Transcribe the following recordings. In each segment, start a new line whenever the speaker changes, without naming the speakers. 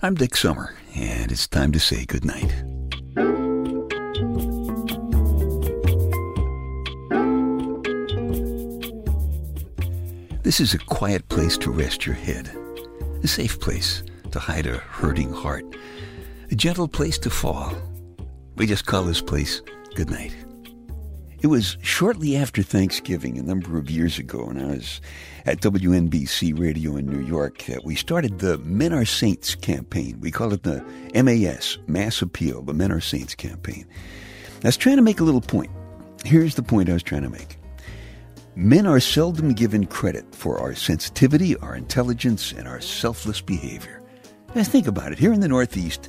I'm Dick Summer, and it's time to say goodnight. This is a quiet place to rest your head, a safe place to hide a hurting heart, a gentle place to fall. We just call this place goodnight. It was shortly after Thanksgiving, a number of years ago, when I was at WNBC Radio in New York, that we started the Men Are Saints campaign. We call it the MAS, Mass Appeal, the Men Are Saints campaign. I was trying to make a little point. Here's the point I was trying to make. Men are seldom given credit for our sensitivity, our intelligence, and our selfless behavior. Now think about it. Here in the Northeast,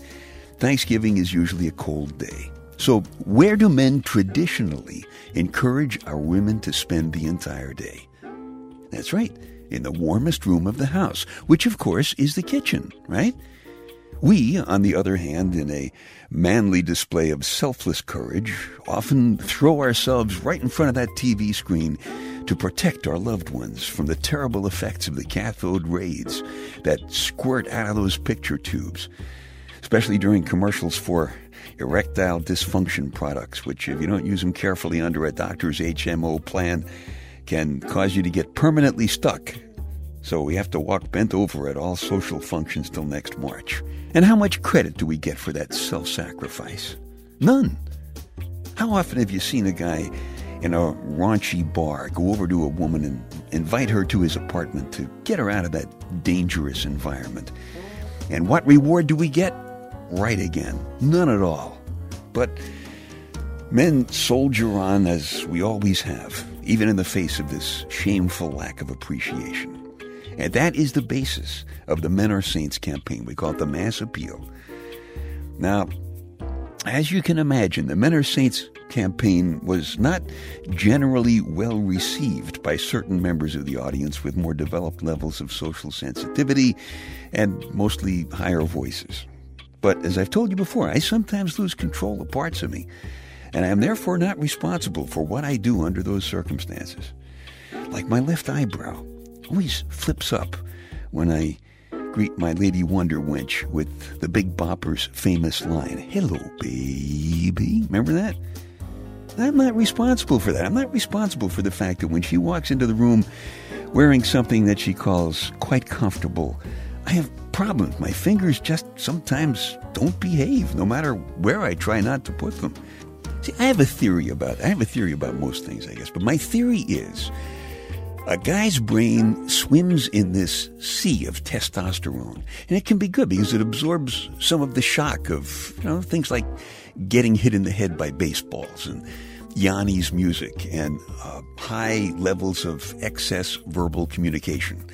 Thanksgiving is usually a cold day. So, where do men traditionally encourage our women to spend the entire day? That's right, in the warmest room of the house, which of course is the kitchen, right? We, on the other hand, in a manly display of selfless courage, often throw ourselves right in front of that TV screen to protect our loved ones from the terrible effects of the cathode rays that squirt out of those picture tubes, especially during commercials for erectile dysfunction products, which, if you don't use them carefully under a doctor's HMO plan, can cause you to get permanently stuck. So we have to walk bent over at all social functions till next March. And how much credit do we get for that self sacrifice? None. How often have you seen a guy in a raunchy bar go over to a woman and invite her to his apartment to get her out of that dangerous environment? And what reward do we get? Right again. None at all. But men soldier on as we always have, even in the face of this shameful lack of appreciation. And that is the basis of the Men Are Saints campaign. We call it the Mass Appeal. Now, as you can imagine, the Men Are Saints campaign was not generally well received by certain members of the audience with more developed levels of social sensitivity and mostly higher voices. But as I've told you before, I sometimes lose control of parts of me, and I am therefore not responsible for what I do under those circumstances. Like my left eyebrow always flips up when I greet my Lady Wonder wench with the Big Bopper's famous line, Hello, baby. Remember that? I'm not responsible for that. I'm not responsible for the fact that when she walks into the room wearing something that she calls quite comfortable, I have problems. My fingers just sometimes don't behave, no matter where I try not to put them. See, I have a theory about I have a theory about most things, I guess, but my theory is a guy's brain swims in this sea of testosterone, and it can be good because it absorbs some of the shock of you know things like getting hit in the head by baseballs and Yanni's music and uh, high levels of excess verbal communication.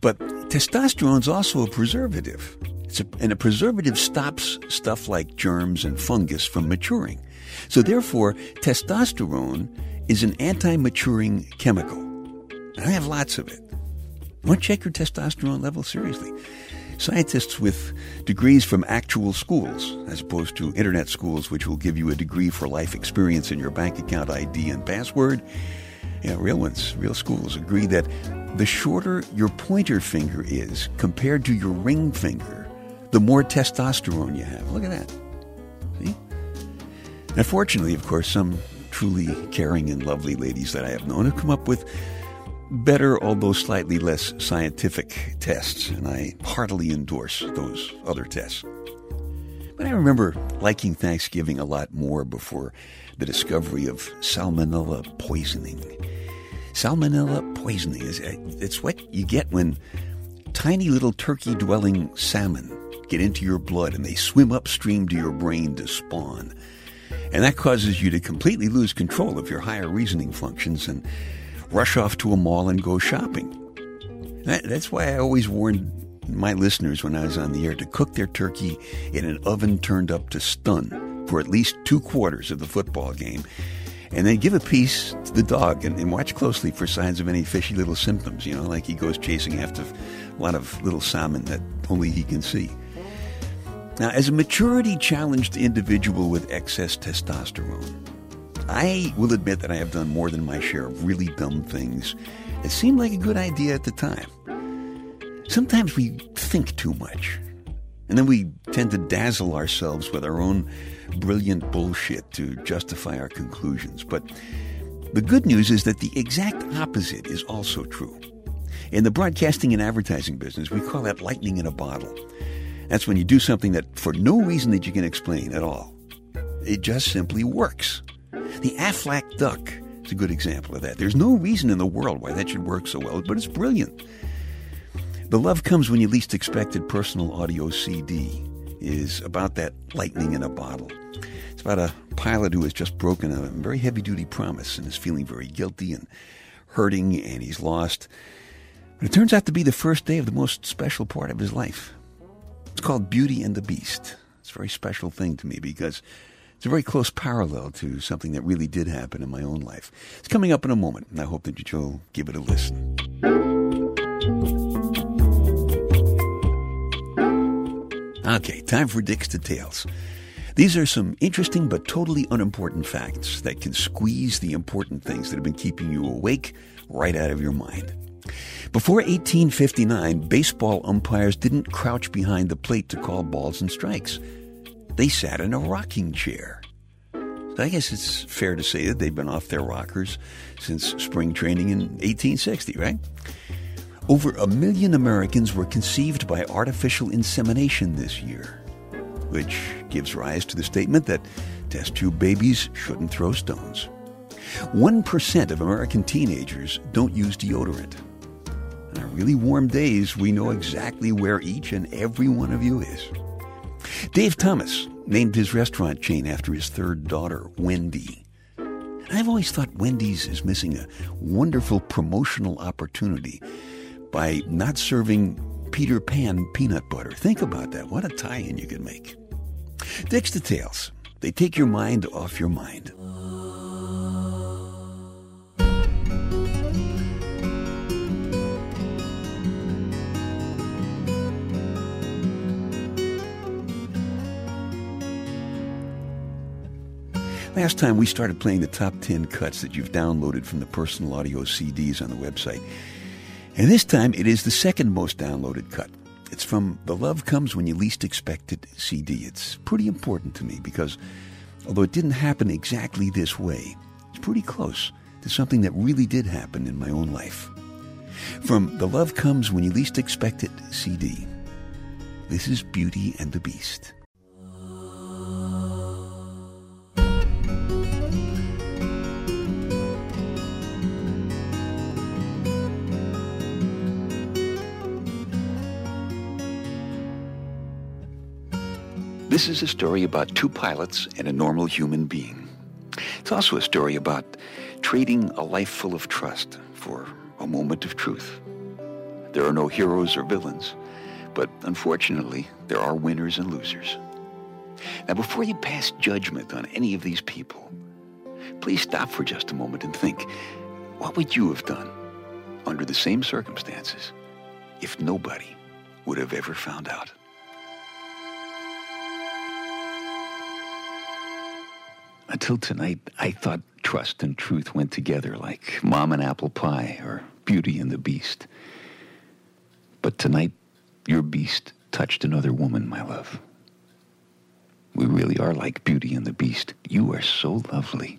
But testosterone is also a preservative. A, and a preservative stops stuff like germs and fungus from maturing. So therefore, testosterone is an anti-maturing chemical. And I have lots of it. Want to check your testosterone level seriously. Scientists with degrees from actual schools, as opposed to internet schools, which will give you a degree for life experience in your bank account ID and password, yeah, real ones, real schools agree that the shorter your pointer finger is compared to your ring finger, the more testosterone you have. Look at that. See? And fortunately, of course, some truly caring and lovely ladies that I have known have come up with better, although slightly less scientific tests, and I heartily endorse those other tests. But I remember liking Thanksgiving a lot more before the discovery of salmonella poisoning. Salmonella poisoning is uh, it's what you get when tiny little turkey dwelling salmon get into your blood and they swim upstream to your brain to spawn. And that causes you to completely lose control of your higher reasoning functions and rush off to a mall and go shopping. That, that's why I always warned my listeners when I was on the air to cook their turkey in an oven turned up to stun for at least two quarters of the football game and then give a piece to the dog and, and, watch closely for signs of any fishy little symptoms, you know, like he goes chasing after a lot of little salmon that only he can see. Now, as a maturity challenged individual with excess testosterone, I will admit that I have done more than my share of really dumb things that seemed like a good idea at the time. Sometimes we think too much. And then we tend to dazzle ourselves with our own brilliant bullshit to justify our conclusions. But the good news is that the exact opposite is also true. In the broadcasting and advertising business, we call that lightning in a bottle. That's when you do something that, for no reason that you can explain at all, it just simply works. The Aflac duck is a good example of that. There's no reason in the world why that should work so well, but it's brilliant. The Love Comes When You Least Expect It personal audio CD is about that lightning in a bottle. It's about a pilot who has just broken a very heavy duty promise and is feeling very guilty and hurting, and he's lost. But it turns out to be the first day of the most special part of his life. It's called Beauty and the Beast. It's a very special thing to me because it's a very close parallel to something that really did happen in my own life. It's coming up in a moment, and I hope that you'll give it a listen. Okay, time for Dick's Details. These are some interesting but totally unimportant facts that can squeeze the important things that have been keeping you awake right out of your mind. Before 1859, baseball umpires didn't crouch behind the plate to call balls and strikes. They sat in a rocking chair. I guess it's fair to say that they've been off their rockers since spring training in 1860, right? Over a million Americans were conceived by artificial insemination this year, which gives rise to the statement that test tube babies shouldn't throw stones. 1% of American teenagers don't use deodorant. On really warm days, we know exactly where each and every one of you is. Dave Thomas named his restaurant chain after his third daughter, Wendy. I've always thought Wendy's is missing a wonderful promotional opportunity by not serving Peter Pan peanut butter. Think about that. What a tie in you could make. Dick's Details. They take your mind off your mind. Last time we started playing the top 10 cuts that you've downloaded from the personal audio CDs on the website. And this time it is the second most downloaded cut. It's from The Love Comes When You Least Expect It CD. It's pretty important to me because although it didn't happen exactly this way, it's pretty close to something that really did happen in my own life. From The Love Comes When You Least Expect It CD, this is Beauty and the Beast. This is a story about two pilots and a normal human being. It's also a story about trading a life full of trust for a moment of truth. There are no heroes or villains, but unfortunately, there are winners and losers. Now, before you pass judgment on any of these people, please stop for just a moment and think, what would you have done under the same circumstances if nobody would have ever found out? Until tonight, I thought trust and truth went together like mom and apple pie or Beauty and the Beast. But tonight, your beast touched another woman, my love. We really are like Beauty and the Beast. You are so lovely.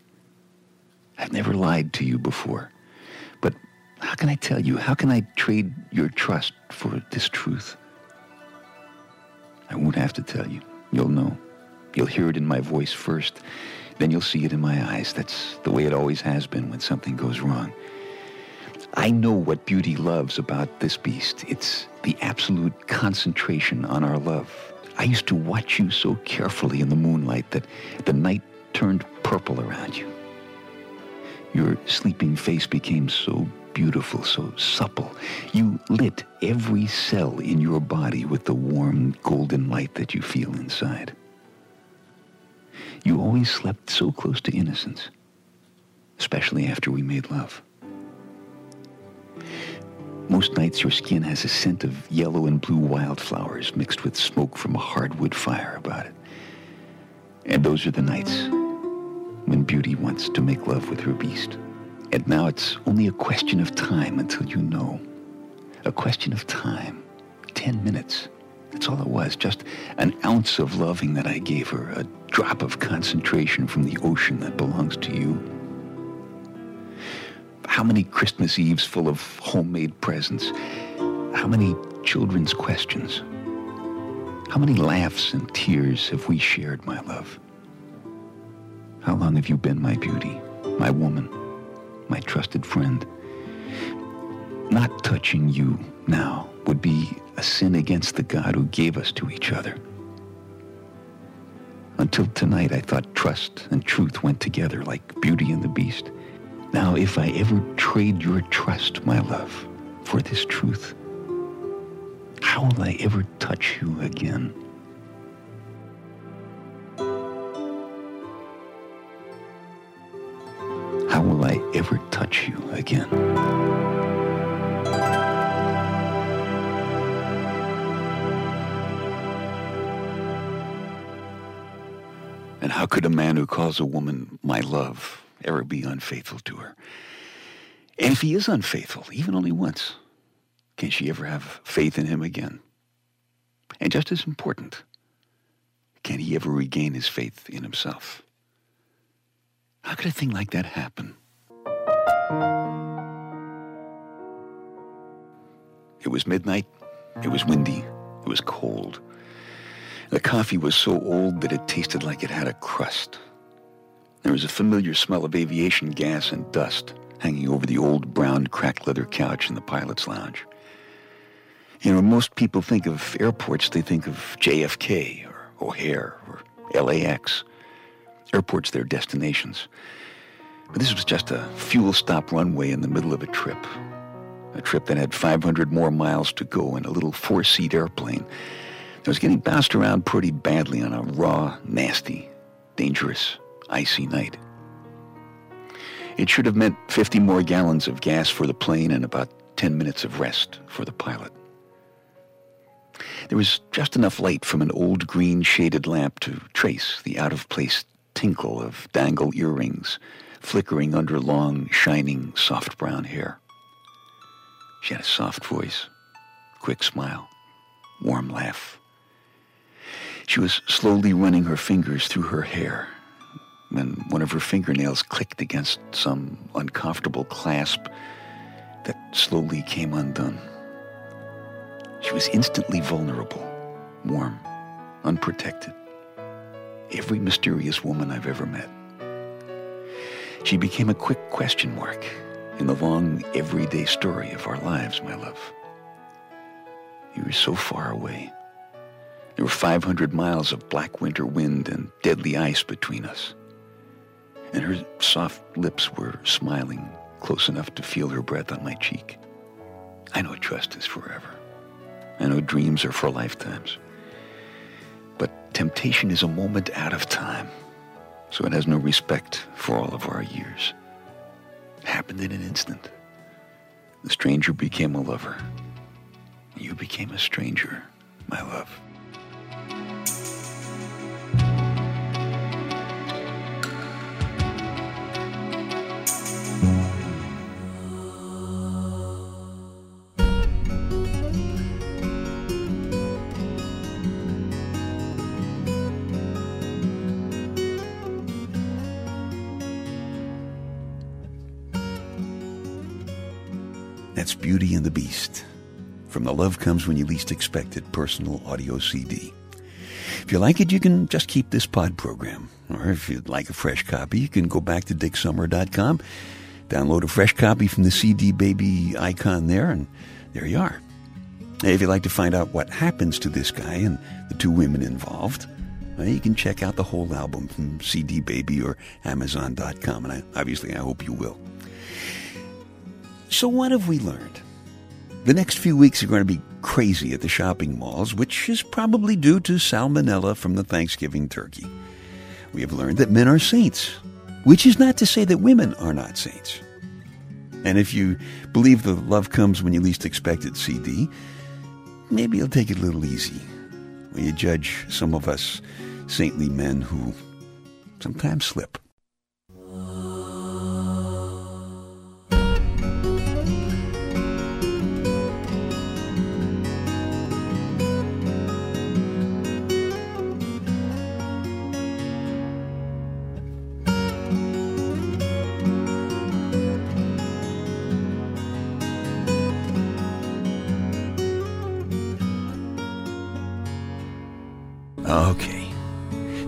I've never lied to you before. But how can I tell you? How can I trade your trust for this truth? I won't have to tell you. You'll know. You'll hear it in my voice first. Then you'll see it in my eyes. That's the way it always has been when something goes wrong. I know what beauty loves about this beast. It's the absolute concentration on our love. I used to watch you so carefully in the moonlight that the night turned purple around you. Your sleeping face became so beautiful, so supple. You lit every cell in your body with the warm golden light that you feel inside. You always slept so close to innocence, especially after we made love. Most nights your skin has a scent of yellow and blue wildflowers mixed with smoke from a hardwood fire about it. And those are the nights when beauty wants to make love with her beast. And now it's only a question of time until you know. A question of time. Ten minutes. That's all it was, just an ounce of loving that I gave her, a drop of concentration from the ocean that belongs to you. How many Christmas Eves full of homemade presents? How many children's questions? How many laughs and tears have we shared, my love? How long have you been my beauty, my woman, my trusted friend? Not touching you now would be a sin against the God who gave us to each other. Until tonight, I thought trust and truth went together like Beauty and the Beast. Now, if I ever trade your trust, my love, for this truth, how will I ever touch you again? How will I ever touch you again? And how could a man who calls a woman my love ever be unfaithful to her? And if he is unfaithful, even only once, can she ever have faith in him again? And just as important, can he ever regain his faith in himself? How could a thing like that happen? It was midnight. It was windy. It was cold. The coffee was so old that it tasted like it had a crust. There was a familiar smell of aviation gas and dust hanging over the old brown cracked leather couch in the pilot's lounge. You know, most people think of airports, they think of JFK or O'Hare or LAX. Airports, their destinations. But this was just a fuel stop runway in the middle of a trip. A trip that had 500 more miles to go in a little four-seat airplane I was getting bounced around pretty badly on a raw, nasty, dangerous, icy night. It should have meant 50 more gallons of gas for the plane and about 10 minutes of rest for the pilot. There was just enough light from an old green shaded lamp to trace the out-of-place tinkle of dangle earrings flickering under long, shining, soft brown hair. She had a soft voice, quick smile, warm laugh. She was slowly running her fingers through her hair when one of her fingernails clicked against some uncomfortable clasp that slowly came undone. She was instantly vulnerable, warm, unprotected. Every mysterious woman I've ever met. She became a quick question mark in the long, everyday story of our lives, my love. You were so far away. There were 500 miles of black winter wind and deadly ice between us. And her soft lips were smiling close enough to feel her breath on my cheek. I know trust is forever. I know dreams are for lifetimes. But temptation is a moment out of time, so it has no respect for all of our years. It happened in an instant. The stranger became a lover. You became a stranger, my love. That's Beauty and the Beast from the Love Comes When You Least Expect It personal audio CD. If you like it, you can just keep this pod program. Or if you'd like a fresh copy, you can go back to dicksummer.com, download a fresh copy from the CD Baby icon there, and there you are. If you'd like to find out what happens to this guy and the two women involved, well, you can check out the whole album from CD Baby or Amazon.com, and I, obviously I hope you will. So, what have we learned? The next few weeks are going to be crazy at the shopping malls, which is probably due to salmonella from the Thanksgiving turkey. We have learned that men are saints, which is not to say that women are not saints. And if you believe the love comes when you least expect it CD, maybe you'll take it a little easy when you judge some of us saintly men who sometimes slip.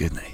Good night.